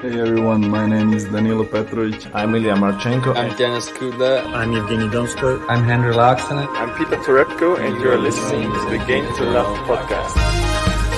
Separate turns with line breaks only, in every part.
Hey everyone, my name is Danilo Petrovic.
I'm Ilya Marchenko.
I'm Denis Kudla.
I'm Evgeny Donskoy.
I'm Henri Laaksonen.
I'm Peter Torebko, and you're listening to the Game to Love podcast.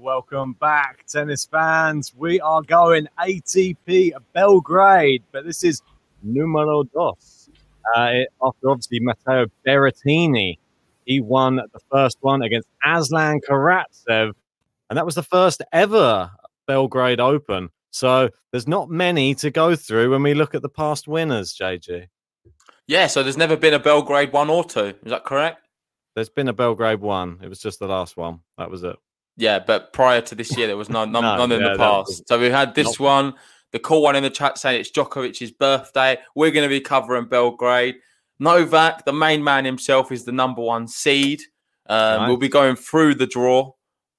Welcome back, tennis fans. We are going ATP Belgrade, but this is numero dos. Uh, it, after obviously Matteo Berrettini, he won the first one against Aslan Karatsev, and that was the first ever Belgrade Open. So there's not many to go through when we look at the past winners, JG.
Yeah, so there's never been a Belgrade one or two. Is that correct?
There's been a Belgrade one. It was just the last one. That was it.
Yeah, but prior to this year, there was none, none,
No,
none in
yeah,
the past. So we had this one. The cool one in the chat saying it's Djokovic's birthday. We're going to be covering Belgrade. Novak, the main man himself, is the number one seed. Um,
Nice.
We'll be going through the draw.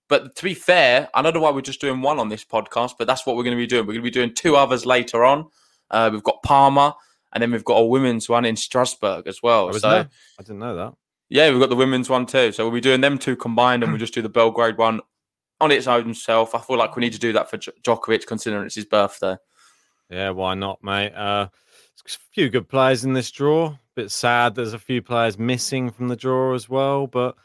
But to be fair, I don't know why we're just doing one on this podcast, but that's what we're going to be doing. We're going to be doing two others later on. Uh, we've got Parma, and then we've got a women's one in Strasbourg as well.
Was
so.
I didn't know that.
Yeah, we've got the women's one too. So we'll be doing them two combined, and we'll just do the Belgrade one on its own self. I feel like we need to do that for Dj- Djokovic, considering it's his birthday.
Yeah, why not, mate? Uh, a few good players in this draw. Bit sad there's a few players missing from the draw as well, but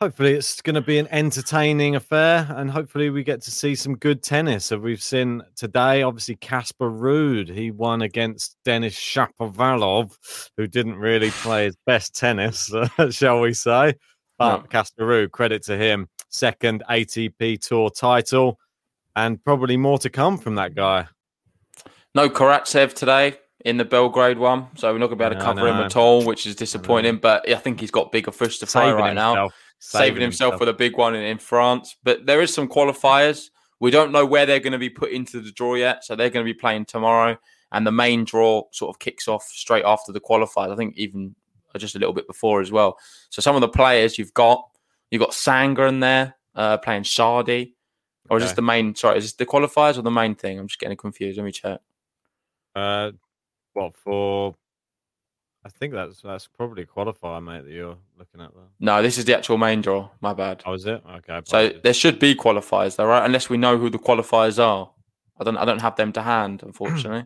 hopefully it's going to be an entertaining affair, and hopefully we get to see some good tennis. So we've seen today, obviously Casper Ruud, he won against Denis Shapovalov, who didn't really play his best tennis, shall we say? But
No.
Casper Ruud, credit to him, second ATP Tour title, and probably more to come from that guy.
No Karatsev today in the Belgrade one, so we're not going to be able to
No,
cover him at all, which is disappointing. But I think he's got bigger fish to fry right now. Saving himself with a big one in, in France. But there is some qualifiers. We don't know where they're going to be put into the draw yet, so they're going to be playing tomorrow. And the main draw sort of kicks off straight after the qualifiers. I think even just a little bit before as well. So some of the players you've got, you've got Sandgren in there uh, playing Chardy. Or is this the main? Sorry, is this the qualifiers or the main thing? I'm just getting confused. Let me check.
Uh, what for? I think that's that's probably a qualifier, mate. That you're looking at there.
No, this is the actual main draw. My bad.
Oh, is it? Okay.
So there should be qualifiers, though, right? Unless we know who the qualifiers are. I don't. I don't have them to hand, unfortunately.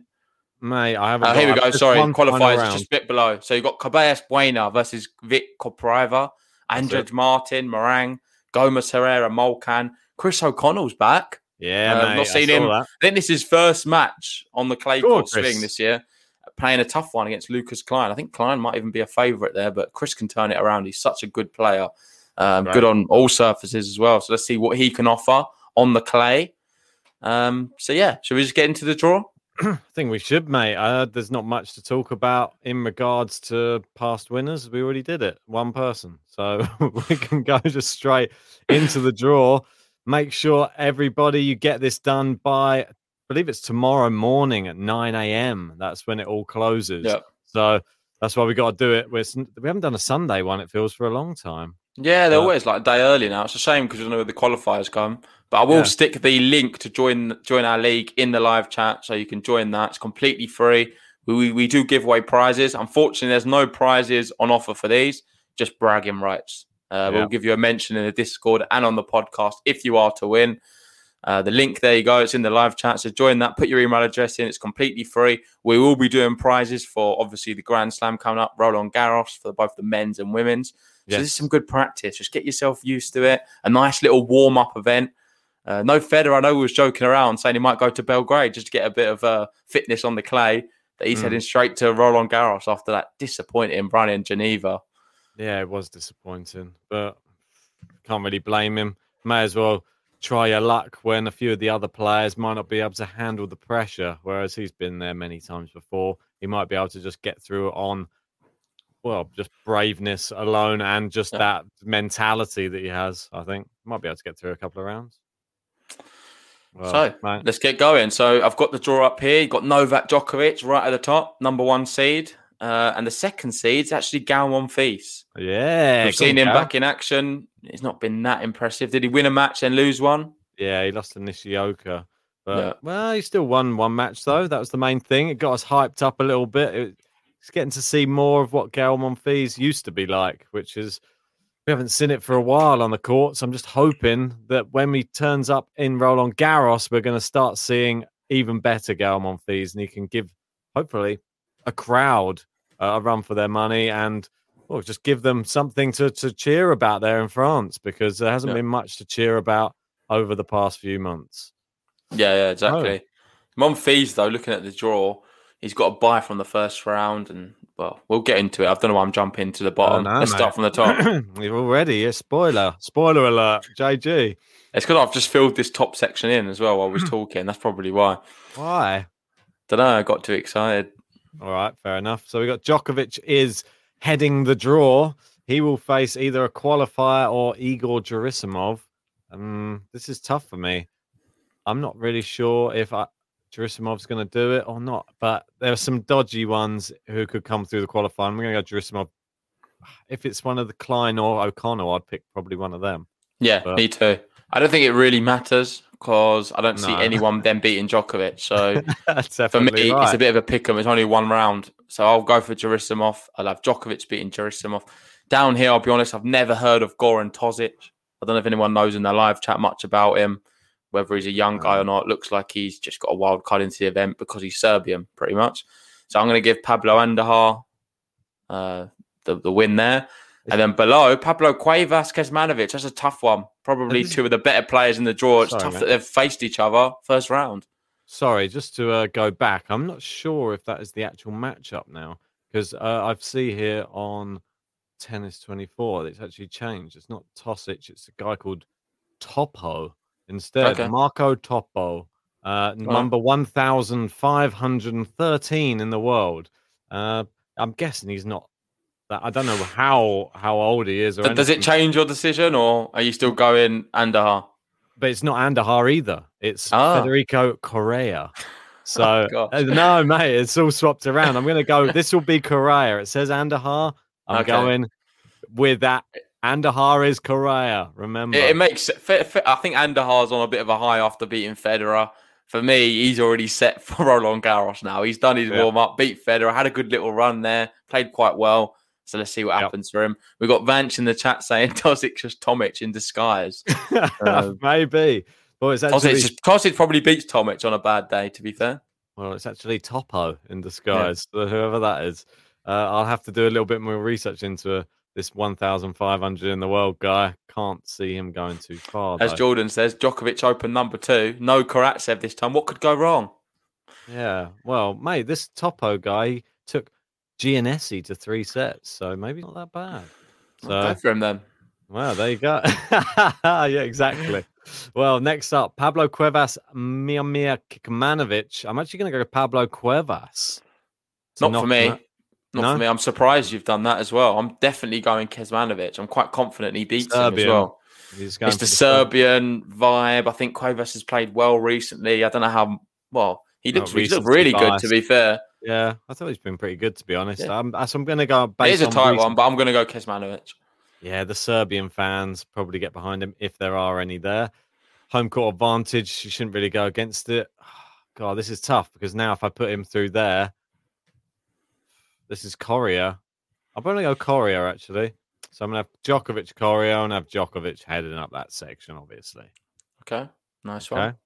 mate, I haven't.
Uh, here we go. Sorry, qualifiers just a bit below. So you've got Carballes Baena versus Vit Kopriva, Andrej. Martin, Moraing, Gomez Herrera, Molcan, Chris O'Connell's back.
Yeah,
Uh,
mate.
not
I
seen
saw
him.
that.
I think this is his first match on the clay court swing this year, playing a tough one against Lucas Klein. I think Klein might even be a favourite there, but Chris can turn it around. He's such a good player, um,
Right.
good on all surfaces as well. So let's see what he can offer on the clay. Um, so yeah, should we just get into the draw?
I think we should, mate. Uh, there's not much to talk about in regards to past winners. We already did it, one person. So we can go just straight into the draw. Make sure everybody you get this done by believe it's tomorrow morning at 9 a.m. That's when it all closes.
Yep.
So that's why we got to do it. We're, we haven't done a Sunday one, it feels, for a long time.
Yeah, they're but, always like a day early now. It's a shame because don't know where the qualifiers come. But I will yeah. stick the link to join join our league in the live chat, so you can join that. It's completely free. We, we, we do give away prizes. Unfortunately, there's no prizes on offer for these, just bragging rights. Uh, yeah. We'll give you a mention in the Discord and on the podcast if you are to win. Uh, the link there you go. It's in the live chat. So join that. Put your email address in. It's completely free. We will be doing prizes for obviously the Grand Slam coming up, Roland Garros for both the men's and women's. Yes. So this is some good practice. Just get yourself used to it. A nice little warm up event. Uh, no Federer, I know he was joking around saying he might go to Belgrade just to get a bit of uh, fitness on the clay. That he's mm. heading straight to Roland Garros after that disappointing run in Geneva.
Yeah, it was disappointing, but can't really blame him. May as well try your luck when a few of the other players might not be able to handle the pressure, whereas he's been there many times before. He might be able to just get through on, well, just braveness alone and just yeah. that mentality that he has. I think might be able to get through a couple of rounds.
Well, so mate. let's get going. So I've got the draw up here. You've got Novak Djokovic right at the top, number one seed. Uh, and the second seed's actually Gael Monfils.
Yeah.
We've seen him back in action. It's not been that impressive. Did he win a match and lose one?
Yeah, he lost to Nishioka. But, yeah. well, he still won one match, though. That was the main thing. It got us hyped up a little bit. it's getting to see more of what Gael Monfils used to be like, which is we haven't seen it for a while on the courts. So I'm just hoping that when he turns up in Roland Garros, we're going to start seeing even better Gael Monfils, and he can give, hopefully, a crowd uh, a run for their money and well, just give them something to, to cheer about there in France because there hasn't yeah. been much to cheer about over the past few months.
Yeah, yeah, exactly. Oh. Monfils, though, looking at the draw, he's got a buy from the first round, and well, we'll get into it. I don't know why I'm jumping to the bottom. Oh, no, Let's mate. start from the top.
We've already a spoiler, spoiler alert, JG.
It's because I've just filled this top section in as well while I was talking. That's probably why.
Why?
Don't know. I got too excited.
All right, fair enough. So we got Djokovic is heading the draw. He will face either a qualifier or Igor Gerasimov. Um, this is tough for me. I'm not really sure if I, Gerasimov's going to do it or not, but there are some dodgy ones who could come through the qualifying. I'm going to go Gerasimov. If it's one of the Klein or O'Connor, I'd pick probably one of them.
Yeah, but... me too. I don't think it really matters because I don't no. see anyone then beating Djokovic. So for me, right. it's a bit of a pick 'em. It's only one round, so I'll go for Gerasimov. I'll have Djokovic beating Gerasimov. Down here, I'll be honest, I've never heard of Goran Tozic. I don't know if anyone knows in their live chat much about him, whether he's a young guy or not. Looks like he's just got a wild card into the event because he's Serbian, pretty much. So I'm going to give Pablo Andujar uh, the, the win there. And then below, Pablo Cuevas Kecmanovic. That's a tough one. Probably two of the better players in the draw. It's Sorry, tough mate. that they've faced each other first round.
Sorry, just to uh, go back, I'm not sure if that is the actual matchup now because uh, I see here on Tennis 24 it's actually changed. It's not Tossic, it's a guy called Topo instead. Okay. Marko Topo, uh, number 1,513 in the world. Uh, I'm guessing he's not I don't know how how old he is.
Does it change your decision, or are you still going Andujar?
But it's not Andujar either. It's oh. Federico Coria. So oh, uh, no, mate, it's all swapped around. I'm going to go. This will be Coria. It says Andujar. I'm okay. going with that. Andujar is Correa. Remember,
it, it makes. I think Andujar's on a bit of a high after beating Federer. For me, he's already set for Roland Garros now. He's done his yeah. warm up, beat Federer, had a good little run there, played quite well. So let's see what yep. happens for him. We've got Vanch in the chat saying Tozic just Tomic in disguise.
um, Maybe. Well, it's actually
Tozic, probably beats Tomic on a bad day, to be fair.
Well, it's actually Topo in disguise, yeah. whoever that is. Uh, I'll have to do a little bit more research into uh, this 1,500 in the world guy. Can't see him going too far.
As
though.
Jordan says, Djokovic open number two. No Karatsev this time. What could go wrong?
Yeah. Well, mate, this Topo guy took Giannessi to three sets, so maybe not that bad. So
go for him then.
Well, there you go. yeah, exactly. well, next up, Pablo Cuevas Miomir Kecmanovic. I'm actually going to go to Pablo Cuevas.
Not for me. Not no? for me. I'm surprised you've done that as well. I'm definitely going Kecmanovic. I'm quite confident he beats Serbian. him as well. It's the, the Serbian vibe. I think Cuevas has played well recently. I don't know how well, he looks, he looks really good to be fair.
Yeah, I thought he's been pretty good to be honest. Yeah. Um, so I'm going to go.
It is a tight one, but I'm going to go Kecmanovic.
Yeah, the Serbian fans probably get behind him if there are any there. Home court advantage, you shouldn't really go against it. God, this is tough because now if I put him through there, this is Coria. I'm going to go Coria actually. So I'm going to have Djokovic, Courier, and have Djokovic heading up that section, obviously.
Okay, nice one. Okay.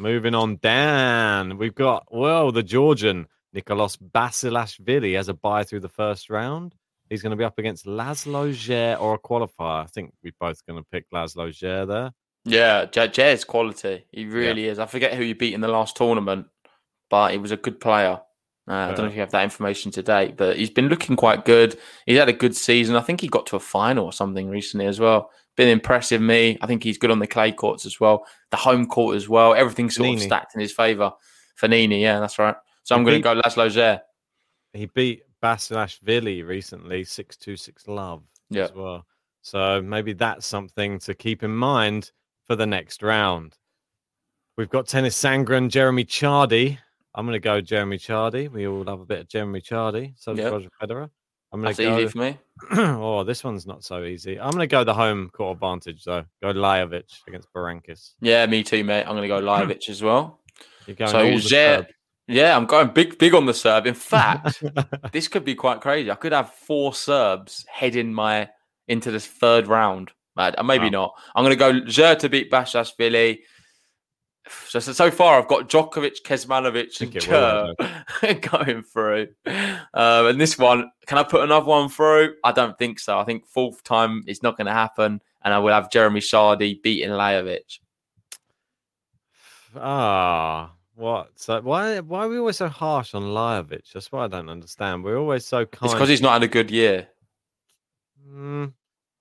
Moving on down, we've got, well, the Georgian, Nicolas Basilashvili has a bye through the first round. He's going to be up against Laslo Djere or a qualifier. I think we're both going to pick Laslo Djere there.
Yeah, Djere's quality. He really yeah. is. I forget who he beat in the last tournament, but he was a good player. Uh, I don't know if you have that information to date, but he's been looking quite good. He's had a good season. I think he got to a final or something recently as well. Been impressive me. I think he's good on the clay courts as well, the home court as well. Everything's sort of stacked in his favour. Fanini, yeah, that's right. So he I'm going to go Laslo Djere.
He beat Basilashvili recently, six two six love
yeah.
as well. So maybe that's something to keep in mind for the next round. We've got Tennys Sandgren, Jeremy Chardy. I'm going to go Jeremy Chardy. We all love a bit of Jeremy Chardy. So yep. Roger Federer.
I'm going to go. easy for me.
oh, this one's not so easy. I'm going to go the home court advantage though. Go Lajovic against Berankis.
Yeah, me too, mate. I'm going to go Lajovic as well. You're going so Zer- yeah, I'm going big, big on the Serb. In fact, this could be quite crazy. I could have four Serbs heading my into this third round. Uh, maybe wow. not. I'm going to go Zer to beat Basilashvili. So, so, so far, I've got Djokovic, Kecmanovic, and Cher going through. Um, and this one, can I put another one through? I don't think so. I think fourth time is not going to happen, and I will have Jeremy Chardy beating Lajovic.
Ah, what? So why why are we always so harsh on Lajovic? That's what I don't understand. We're always so kind.
It's because he's not had a good year.
Mm,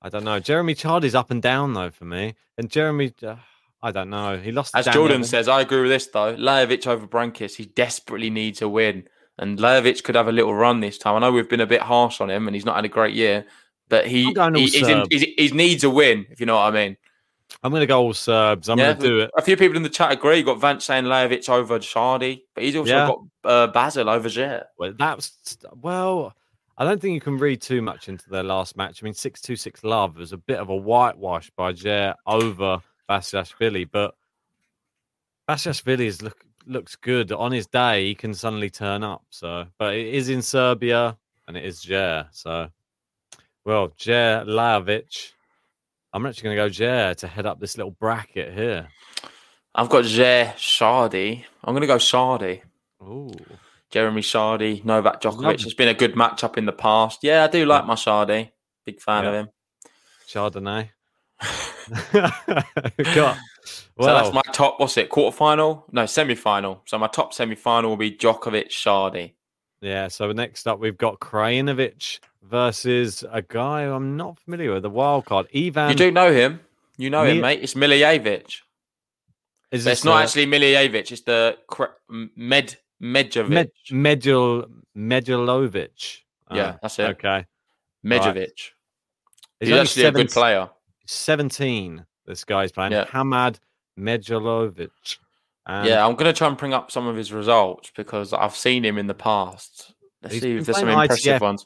I don't know. Jeremy Chardy's up and down though for me, and Jeremy. Uh, I don't know. He lost.
As Jordan says, I agree with this though. Lajovic over Berankis, he desperately needs a win, and Lajovic could have a little run this time. I know we've been a bit harsh on him, and he's not had a great year, but he, he he's in, he's, he needs a win, if you know what I mean.
I'm going to go all Serbs. I'm yeah, going to do it.
A few people in the chat agree. You got Vance saying Lajovic over Chardy, but he's also yeah. got uh, Basil over Djere.
Well, that's well. I don't think you can read too much into their last match. I mean, six two six love was a bit of a whitewash by Djere over Basilashvili, but Basilashvili is look looks good on his day. He can suddenly turn up. So, but it is in Serbia and it is Djere. So, well, Djere Lajovic I'm actually going to go Djere to head up this little bracket here.
I've got Djere Chardy. I'm going to go Chardy.
Ooh.
Jeremy Chardy, Novak Djokovic. It's been a good matchup in the past. Yeah, I do like my Chardy. Big fan yeah. of him.
Chardonnay.
well, so that's my top. What's it? Quarterfinal? No, semi-final. So my top semi-final will be Djokovic Chardy.
Yeah. So next up, we've got Krajinovic versus a guy I'm not familiar with, the wild card. Ivan.
You do know him. You know him, mate. It's Miljevic. Is it's not a... actually Miljevic. It's the Med Medjovic. Med,
Medjel Medjelovic.
Yeah, that's it.
Okay.
Medjovic. Right. He's, He's actually seven, a good player.
17, this guy's playing. Yeah. Hamad Medjedovic.
yeah, I'm going to try and bring up some of his results because I've seen him in the past. Let's see if there's some impressive ITF. ones.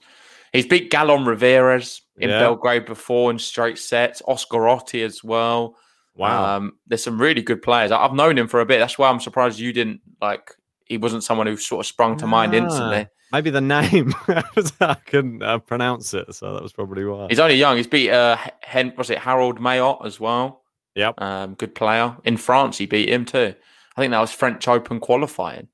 He's beat Galan Riveros in yeah. Belgrade before in straight sets. Oscar Otte as well.
Wow.
Um, there's some really good players. I've known him for a bit. That's why I'm surprised you didn't like. He wasn't someone who sort of sprung to mind instantly.
Maybe the name I couldn't uh, pronounce it, so that was probably why.
He's only young. He's beat uh, Hen- was it Harold Mayot as well?
Yep.
Um, good player in France. He beat him too. I think that was French Open qualifying.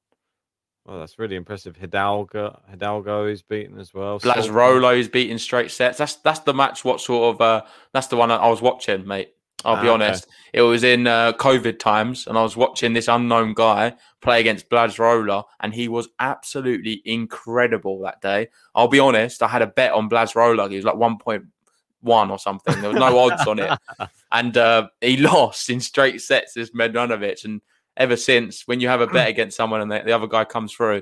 Well, that's really impressive. Hidalgo, Hidalgo is beaten as well.
Blaz Rola is beating straight sets. That's that's the match. What sort of? Uh, that's the one I was watching, mate. I'll ah, be honest. Okay. It was in uh, COVID times, and I was watching this unknown guy play against Blaz and he was absolutely incredible that day. I'll be honest. I had a bet on Blaz Rola, He was like one point one or something. There was no odds on it, and uh, he lost in straight sets. This Medunanovic and ever since when you have a bet against someone and the, the other guy comes through,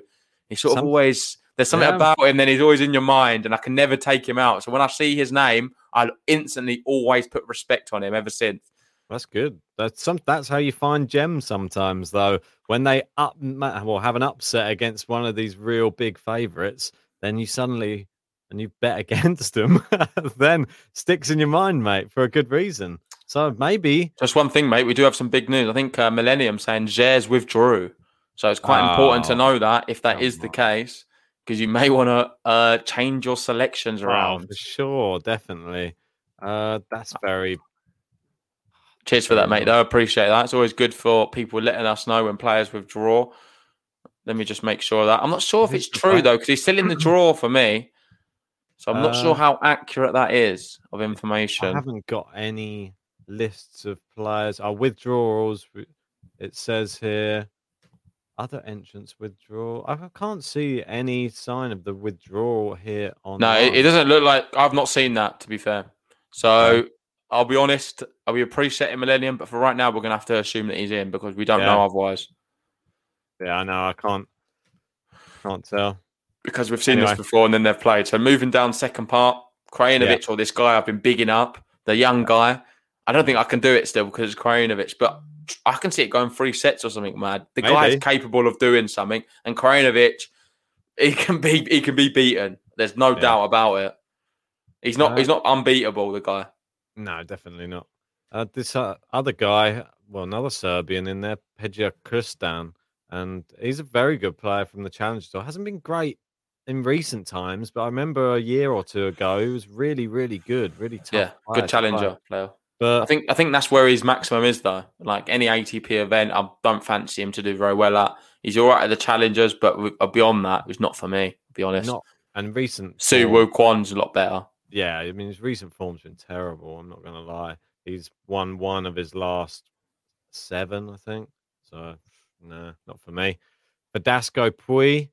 he sort Some, of always there's something yeah. about him. Then he's always in your mind, and I can never take him out. So when I see his name, I'll instantly always put respect on him. Ever since,
That's good. That's some. That's how you find gems sometimes, though. When they up well have an upset against one of these real big favorites, then you suddenly and you bet against them, then sticks in your mind, mate, for a good reason. So maybe
just one thing, mate. We do have some big news. I think uh, Millennium saying Djere's withdrew, so it's quite oh, important to oh, know that if that is the case, because you may want to uh, change your selections around.
Oh, for sure, definitely. Uh, that's very.
Cheers for that, mate. Though I appreciate that. It's always good for people letting us know when players withdraw. Let me just make sure that. I'm not sure if it's true though, because he's still in the draw for me. So I'm not uh, sure how accurate that is of information. I
haven't got any lists of players. Our withdrawals, it says here, other entrants withdraw. I can't see any sign of the withdrawal here on.
No, it, it, doesn't look like I've not seen that. To be fair, so. I'll be honest. Are We appreciate him, Millennium, but for right now, we're gonna have to assume that he's in because we don't yeah. know otherwise.
Yeah, I know. I can't. Can't tell
because we've seen anyway. this before and then they've played. So moving down second part, Krajinovic yeah. or this guy I've been bigging up, the young guy. I don't think I can do it still because it's Krajinovic, but I can see it going three sets or something mad. The Maybe. guy's capable of doing something, and Krajinovic, he can be he can be beaten. There's no yeah. doubt about it. He's not uh, he's not unbeatable. The guy.
No, definitely not. Uh, this uh, other guy, well, another Serbian in there, Pedja Krstin, and he's a very good player from the Challenge Tour. Hasn't been great in recent times, but I remember a year or two ago, he was really, really good, really tough.
Yeah, good challenger player. But I think I think that's where his maximum is, though. Like any ATP event, I don't fancy him to do very well at. He's all right at the challengers, but uh, beyond that, it's not for me. To be honest, not
and recent
Siwoo Woo Kwon's a lot better.
Yeah, I mean his recent form's been terrible. I'm not going to lie. He's won one of his last seven, I think. So no, not for me. Verdasco Pouille,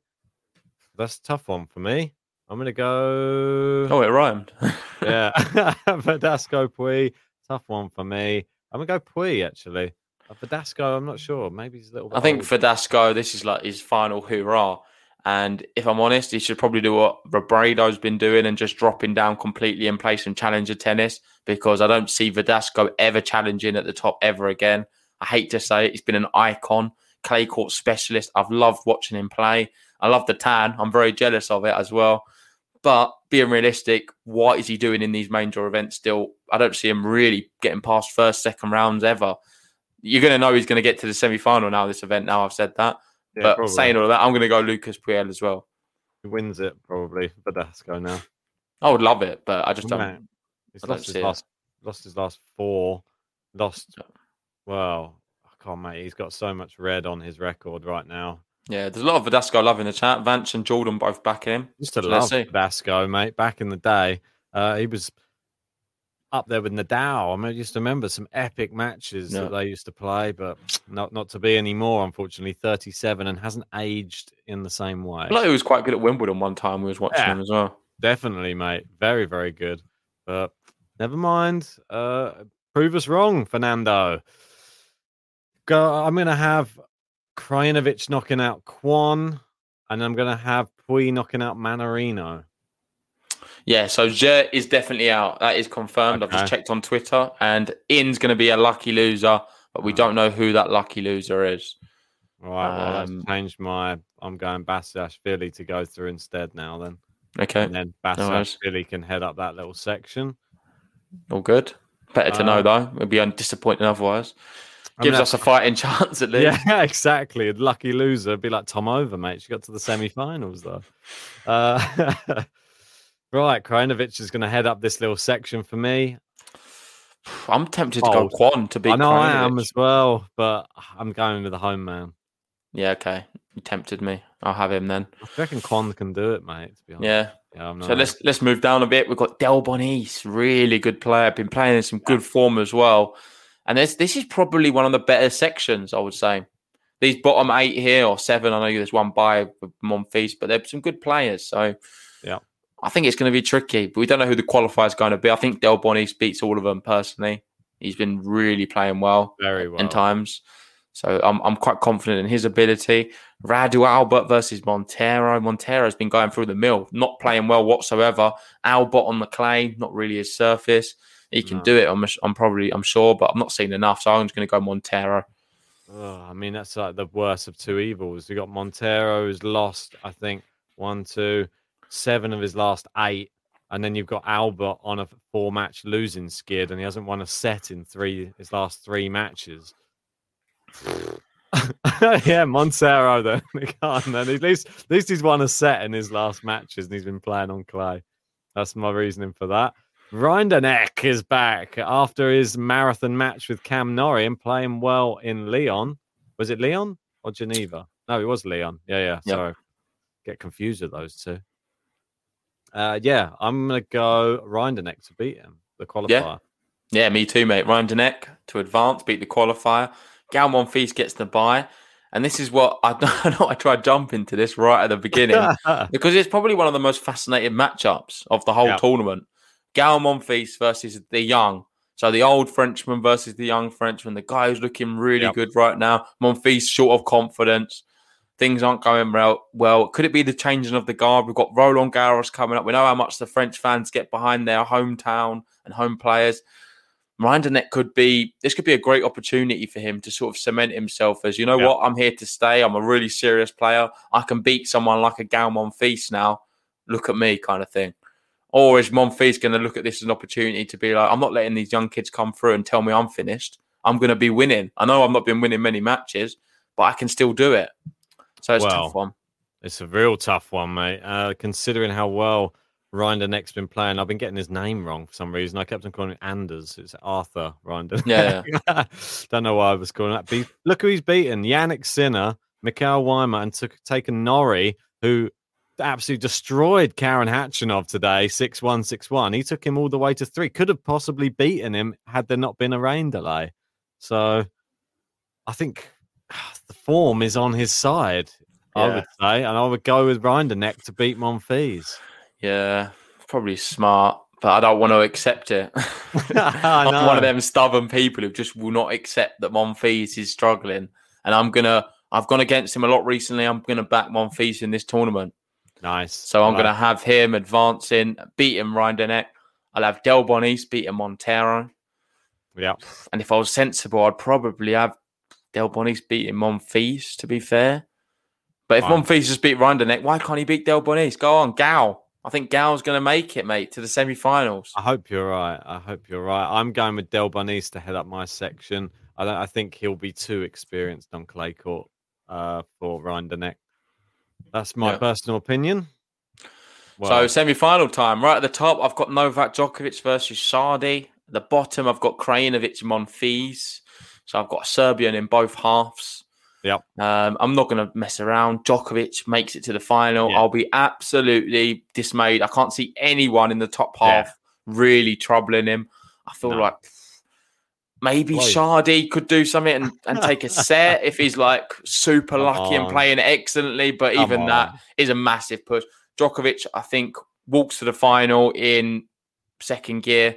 that's a tough one for me. I'm going to go.
Oh, it rhymed.
yeah. Verdasco Pouille. Tough one for me. I'm to go Pouille actually. Uh, Verdasco, I'm not sure. Maybe he's a little
I think old. This is like his final hurrah. And if I'm honest, he should probably do what Robredo's been doing and just dropping down completely and play some challenger tennis because I don't see Verdasco ever challenging at the top ever again. I hate to say it, he's been an icon, clay court specialist. I've loved watching him play. I love the tan. I'm very jealous of it as well. But being realistic, what is he doing in these main draw events still? I don't see him really getting past first, second rounds ever. You're going to know he's going to get to the semi final now, this event. Now I've said that. Yeah, but probably. saying all of that, I'm going to go Lucas Pouille as well.
He wins it probably, go now.
I would love it, but I just don't.
He's lost his last, lost his last four. Lost. Well, I can't, mate. He's got so much red on his record right now.
Yeah, there's a lot of Verdasco love in the chat. Vance and Jordan both backing him.
Used to so love Verdasco, mate. Back in the day, uh, he was up there with Nadal. I mean, I used to remember some epic matches yeah. that they used to play, but not not to be anymore. Unfortunately, 37 and hasn't aged in the same way.
Like he was quite good at Wimbledon one time. We was watching yeah, him as well.
Definitely, mate. Very, very good. But never mind. Uh, prove us wrong, Fernando. Go, I'm going to have Krajinovic knocking out Kwon, and I'm going to have Pouille knocking out Mannarino.
Yeah, so Jet is definitely out. That is confirmed. Okay. I've just checked on Twitter, and In's going to be a lucky loser, but we don't know who that lucky loser is.
Right, well, um, that's changed my. I'm going Basilashvili to go through instead now. Then,
okay,
and then Basilashvili right. can head up that little section.
All good. Better to know um, though. It'd be disappointing otherwise. Gives us a fighting chance at least.
Yeah, exactly. A lucky loser. Be like Tom Over, mate. She got to the semi-finals though. Uh, right, Krajinovic is going to head up this little section for me.
I'm tempted to go Kwon to beat. I know I am
as well, but I'm going with the home man.
Yeah, okay. You tempted me. I'll have him then.
I reckon Kwon can do it, mate. To be honest.
Yeah. Yeah, so let's let's move down a bit. We've got Delbonis, really good player, been playing in some good form as well. And this this is probably one of the better sections, I would say. These bottom eight here or seven, I know there's one by Monfils, but they're some good players. So
yeah,
I think it's going to be tricky. But we don't know who the qualifier is going to be. I think Delbonis beats all of them personally. He's been really playing well,
very well
in times. So I'm I'm quite confident in his ability. Radu Albot versus Monteiro. Monteiro's been going through the mill, not playing well whatsoever. Albot on the clay, not really his surface. He can no. do it. I'm, I'm probably, I'm sure, but I'm not seeing enough. So I'm just going to go Monteiro.
Oh, I mean, that's like the worst of two evils. You got Monteiro who's lost, I think, one, two, seven of his last eight. And then you've got Albot on a four match losing skid, and he hasn't won a set in three his last three matches. yeah, Monteiro then. then at least at least he's won a set in his last matches and he's been playing on clay. That's my reasoning for that. Rinderknech is back after his marathon match with Cam Norrie and playing well in Lyon. Was it Lyon or Geneva? No, it was Lyon. Yeah, yeah. Yep. Sorry. Get confused with those two. Uh, yeah, I'm gonna go Rinderknech to beat him, the qualifier.
Yeah, yeah me too, mate. Rinderknech to advance, beat the qualifier. Gael Monfils gets the bye. And this is what I, I know I tried jumping to this right at the beginning because it's probably one of the most fascinating matchups of the whole yeah. tournament. Gael Monfils versus the young. So the old Frenchman versus the young Frenchman. The guy who's looking really yep. good right now. Monfils short of confidence. Things aren't going well. Well, could it be the changing of the guard? We've got Roland Garros coming up. We know how much the French fans get behind their hometown and home players. Rinderknech could be this could be a great opportunity for him to sort of cement himself as you know what I'm here to stay. I'm a really serious player. I can beat someone like a Gael Monfils now. Look at me, kind of thing. Or is Monfils going to look at this as an opportunity to be like, I'm not letting these young kids come through and tell me I'm finished. I'm going to be winning. I know I've not been winning many matches, but I can still do it. So it's well, a tough one.
It's a real tough one, mate. Uh, considering how well Rinderknech's been playing, I've been getting his name wrong for some reason. I kept on calling him Anders. It's Arthur Rinder.
Yeah. yeah.
Don't know why I was calling that. Be- look who he's beaten: Jannik Sinner, Mikael Ymer, and took taken Norrie, who absolutely destroyed Karen Khachanov today, 6 1 6 1. He took him all the way to three. Could have possibly beaten him had there not been a rain delay. So I think the form is on his side, yeah. I would say. And I would go with Rinderknech to beat Monfils.
Yeah, probably smart. But I don't want to accept it. I'm one of them stubborn people who just will not accept that Monfils is struggling. And I'm gonna I've gone against him a lot recently. I'm gonna back Monfils in this tournament.
Nice.
So I'm going to have him advancing, beating Rinderknech. I'll have Delbonis beating Monteiro.
Yeah.
And if I was sensible, I'd probably have Delbonis beating Monfils, to be fair. But if wow. Monfils just beat Rinderknech, why can't he beat Delbonis? Go on, Gael. I think Gael's going to make it, mate, to the semi-finals.
I hope you're right. I hope you're right. I'm going with Delbonis to head up my section. I don't. I think he'll be too experienced on clay court uh, for Rinderknech. That's my yeah. personal opinion.
So semi-final time. Right at the top, I've got Novak Djokovic versus. At the bottom, I've got Krajinovic Monfils. So I've got a Serbian in both halves.
Yeah.
Um, I'm not going to mess around. Djokovic makes it to the final. Yeah. I'll be absolutely dismayed. I can't see anyone in the top half yeah. really troubling him. I feel no. like Maybe Whoa. Chardy could do something and, and take a set if he's like super Come lucky on. and playing excellently. But Come even on. that is a massive push. Djokovic, I think, walks to the final in second gear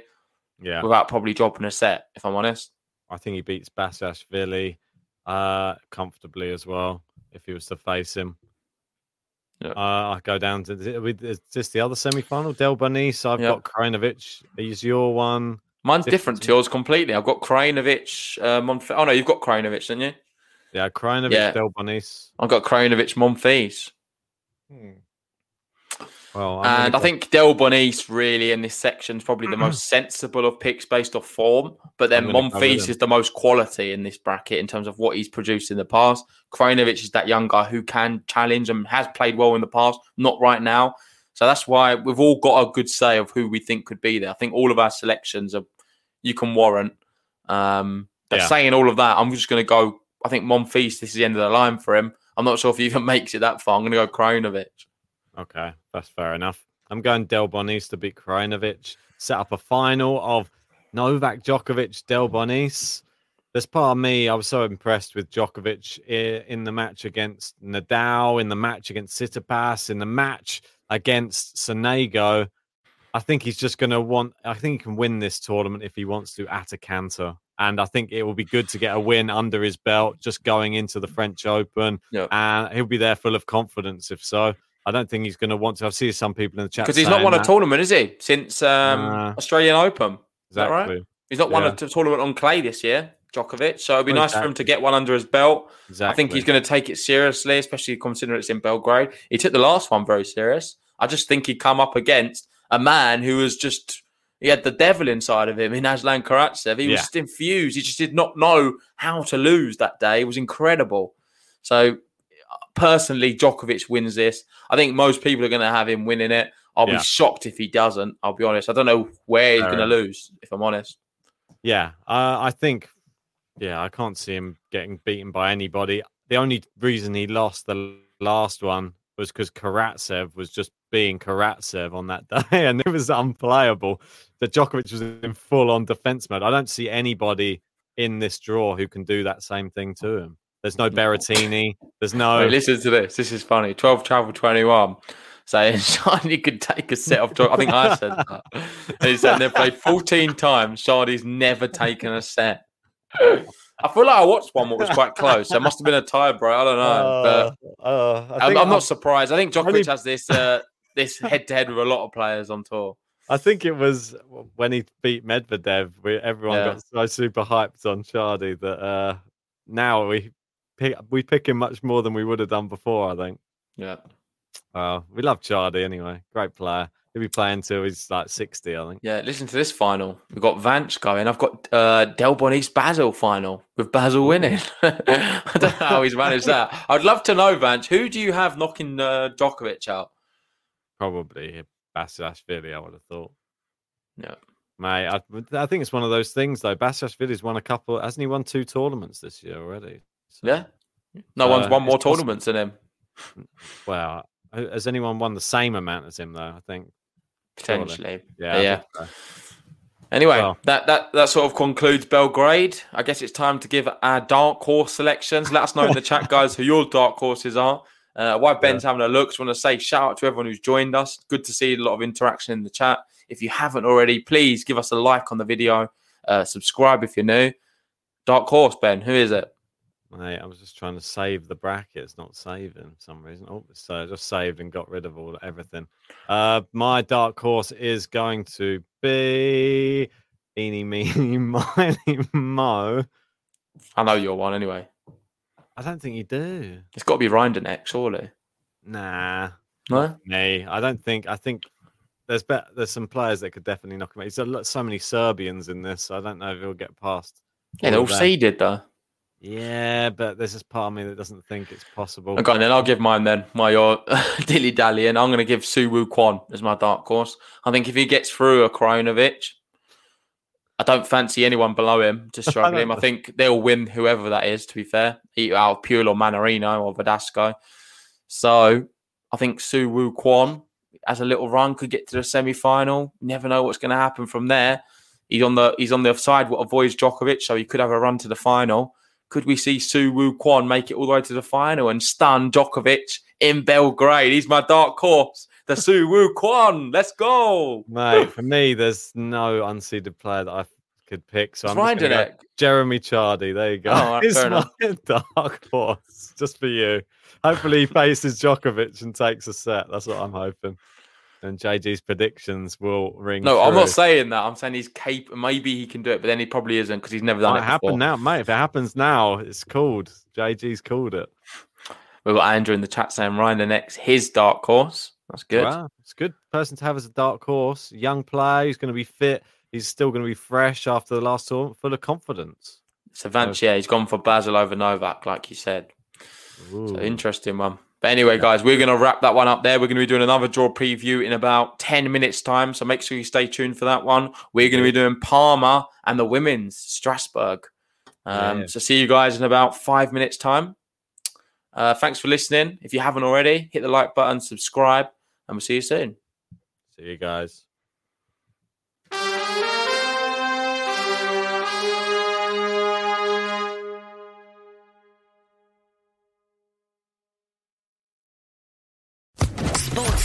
yeah.
without probably dropping a set, if I'm honest.
I think he beats Basilashvili uh, comfortably as well if he was to face him. Uh, I go down to is this the other semi final? Delbonis. I've yep. got Krajinovic. He's your one.
Mine's different to yours completely. I've got Krajinovic, uh, Monf- Oh no, you've got Krajinovic, didn't you?
Yeah, Krajinovic, yeah. Delbonis.
I've got Krajinovic, Monfils. Hmm.
Well,
I'm and I think Delbonis really in this section is probably the most sensible of picks based off form. But then Monfils is the most quality in this bracket in terms of what he's produced in the past. Krajinovic is that young guy who can challenge and has played well in the past, not right now. So that's why we've all got a good say of who we think could be there. I think all of our selections are you can warrant. Um, but yeah. saying all of that, I'm just going to go. I think Monfils, this is the end of the line for him. I'm not sure if he even makes it that far. I'm going to go Krajinovic.
Okay, that's fair enough. I'm going Delbonis to beat Krajinovic. Set up a final of Novak Djokovic, Delbonis. There's part of me, I was so impressed with Djokovic in the match against Nadal, in the match against Tsitsipas, in the match against Sonego. I think he's just going to want. I think he can win this tournament if he wants to at a canter, and I think it will be good to get a win under his belt just going into the French Open.
Yep.
And he'll be there full of confidence. If so, I don't think he's going to want to. I see some people in the chat
because he's not won a tournament, is he? Since um, uh, Australian Open. Exactly. Is that right? He's not won yeah. a tournament on clay this year, Djokovic. So it'd be nice for him to get one under his belt. Exactly. I think he's going to take it seriously, especially considering it's in Belgrade. He took the last one very serious. I just think he'd come up against a man who was just he had the devil inside of him in Aslan Karatsev. He yeah. was just infused. He just did not know how to lose that day. It was incredible. So personally, Djokovic wins this. I think most people are going to have him winning it. I'll yeah. be shocked if he doesn't. I'll be honest. I don't know where he's going to lose. If I'm honest.
Yeah, uh, I think. Yeah, I can't see him getting beaten by anybody. The only reason he lost the last one was because Karatsev was just being Karatsev on that day, and it was unplayable. That Djokovic was in full on defense mode. I don't see anybody in this draw who can do that same thing to him. There's no Berrettini. There's no.
Wait, listen to this. This is funny. 12 travel 21 saying Chardy could take a set of. I think I said that. He said they've played 14 times. Chardy's never taken a set. I feel like I watched one that was quite close. There must have been a tie, bro. I don't know. Uh, but uh, I'm, I'm, not surprised. I think Djokovic only... has this uh, this head to head with a lot of players on tour.
I think it was when he beat Medvedev. We, everyone yeah. got so super hyped on Chardy that uh, now we pick, we pick him much more than we would have done before. I think.
Yeah.
Well, we love Chardy anyway. Great player. He'll be playing till he's like 60, I think.
Yeah, listen to this final. We've got Vance going. I've got uh, Delbonis Basel final with Basel winning. I don't know how he's managed that. I'd love to know, Vance, who do you have knocking uh, Djokovic out?
Probably Basilashvili, I would have thought.
Yeah.
Mate, I, I think it's one of those things, though. Basilashvili's won a couple. Hasn't he won two tournaments this year already?
So, yeah. No one's won more tournaments than him.
Well, has anyone won the same amount as him though? I think
potentially. Surely. Yeah. Yeah. Anyway, well, that, that that sort of concludes Belgrade. I guess it's time to give our dark horse selections. Let us know in the chat, guys, who your dark horses are. Uh, while Ben's yeah. having a look, just want to say shout out to everyone who's joined us. Good to see a lot of interaction in the chat. If you haven't already, please give us a like on the video. Uh, subscribe if you're new. Dark horse, Ben. Who is it?
Mate, I was just trying to save the brackets, not saving for some reason. Oh, so I just saved and got rid of all everything. Uh, my dark horse is going to be Eeny, Meeny, Miny, Mo.
I know your one anyway.
I don't think you do.
It's got to be Rinderknech, surely.
Nah,
no,
me. I don't think. I think there's be- there's some players that could definitely knock him out. There's so many Serbians in this. So I don't know if he'll get past.
Yeah, they're all seeded though.
Yeah, but there's this part of me that doesn't think it's possible.
Okay, then I'll give mine then. My uh, dilly dally, and I'm going to give Soonwoo Kwon as my dark horse. I think if he gets through a Krajinovic, I don't fancy anyone below him to struggle him. I think they'll win whoever that is. To be fair, either out of Pure or Mannarino or Verdasco. So I think Soonwoo Kwon as a little run could get to the semi final. Never know what's going to happen from there. He's on the he's on the side what avoids Djokovic, so he could have a run to the final could we see Soonwoo Kwon make it all the way to the final and stun Djokovic in Belgrade? He's my dark horse. The Soonwoo Kwon. Let's go.
Mate, for me, there's no unseeded player that I could pick. So
it's I'm just it.
Jeremy Chardy. There you go. Oh, He's my dark horse. Just for you. Hopefully he faces Djokovic and takes a set. That's what I'm hoping and JG's predictions will ring.
No,
true.
I'm not saying that. I'm saying he's capable. Maybe he can do it, but then he probably isn't because he's never done
it.
It
happen now, mate. If it happens now, it's called. JG's called it.
We've got Andrew in the chat saying Rinderknech his dark horse. That's good. Wow,
it's a good person to have as a dark horse. Young player, he's going to be fit. He's still going to be fresh after the last tournament, full of confidence.
So Vance, yeah, he's gone for Basel over Novak, like you said. Ooh. So interesting one. But anyway, guys, we're going to wrap that one up there. We're going to be doing another draw preview in about 10 minutes' time. So make sure you stay tuned for that one. We're going to be doing Parma and the women's Strasbourg. Um, yeah. So see you guys in about five minutes' time. Uh, thanks for listening. If you haven't already, hit the like button, subscribe, and we'll see you soon.
See you guys.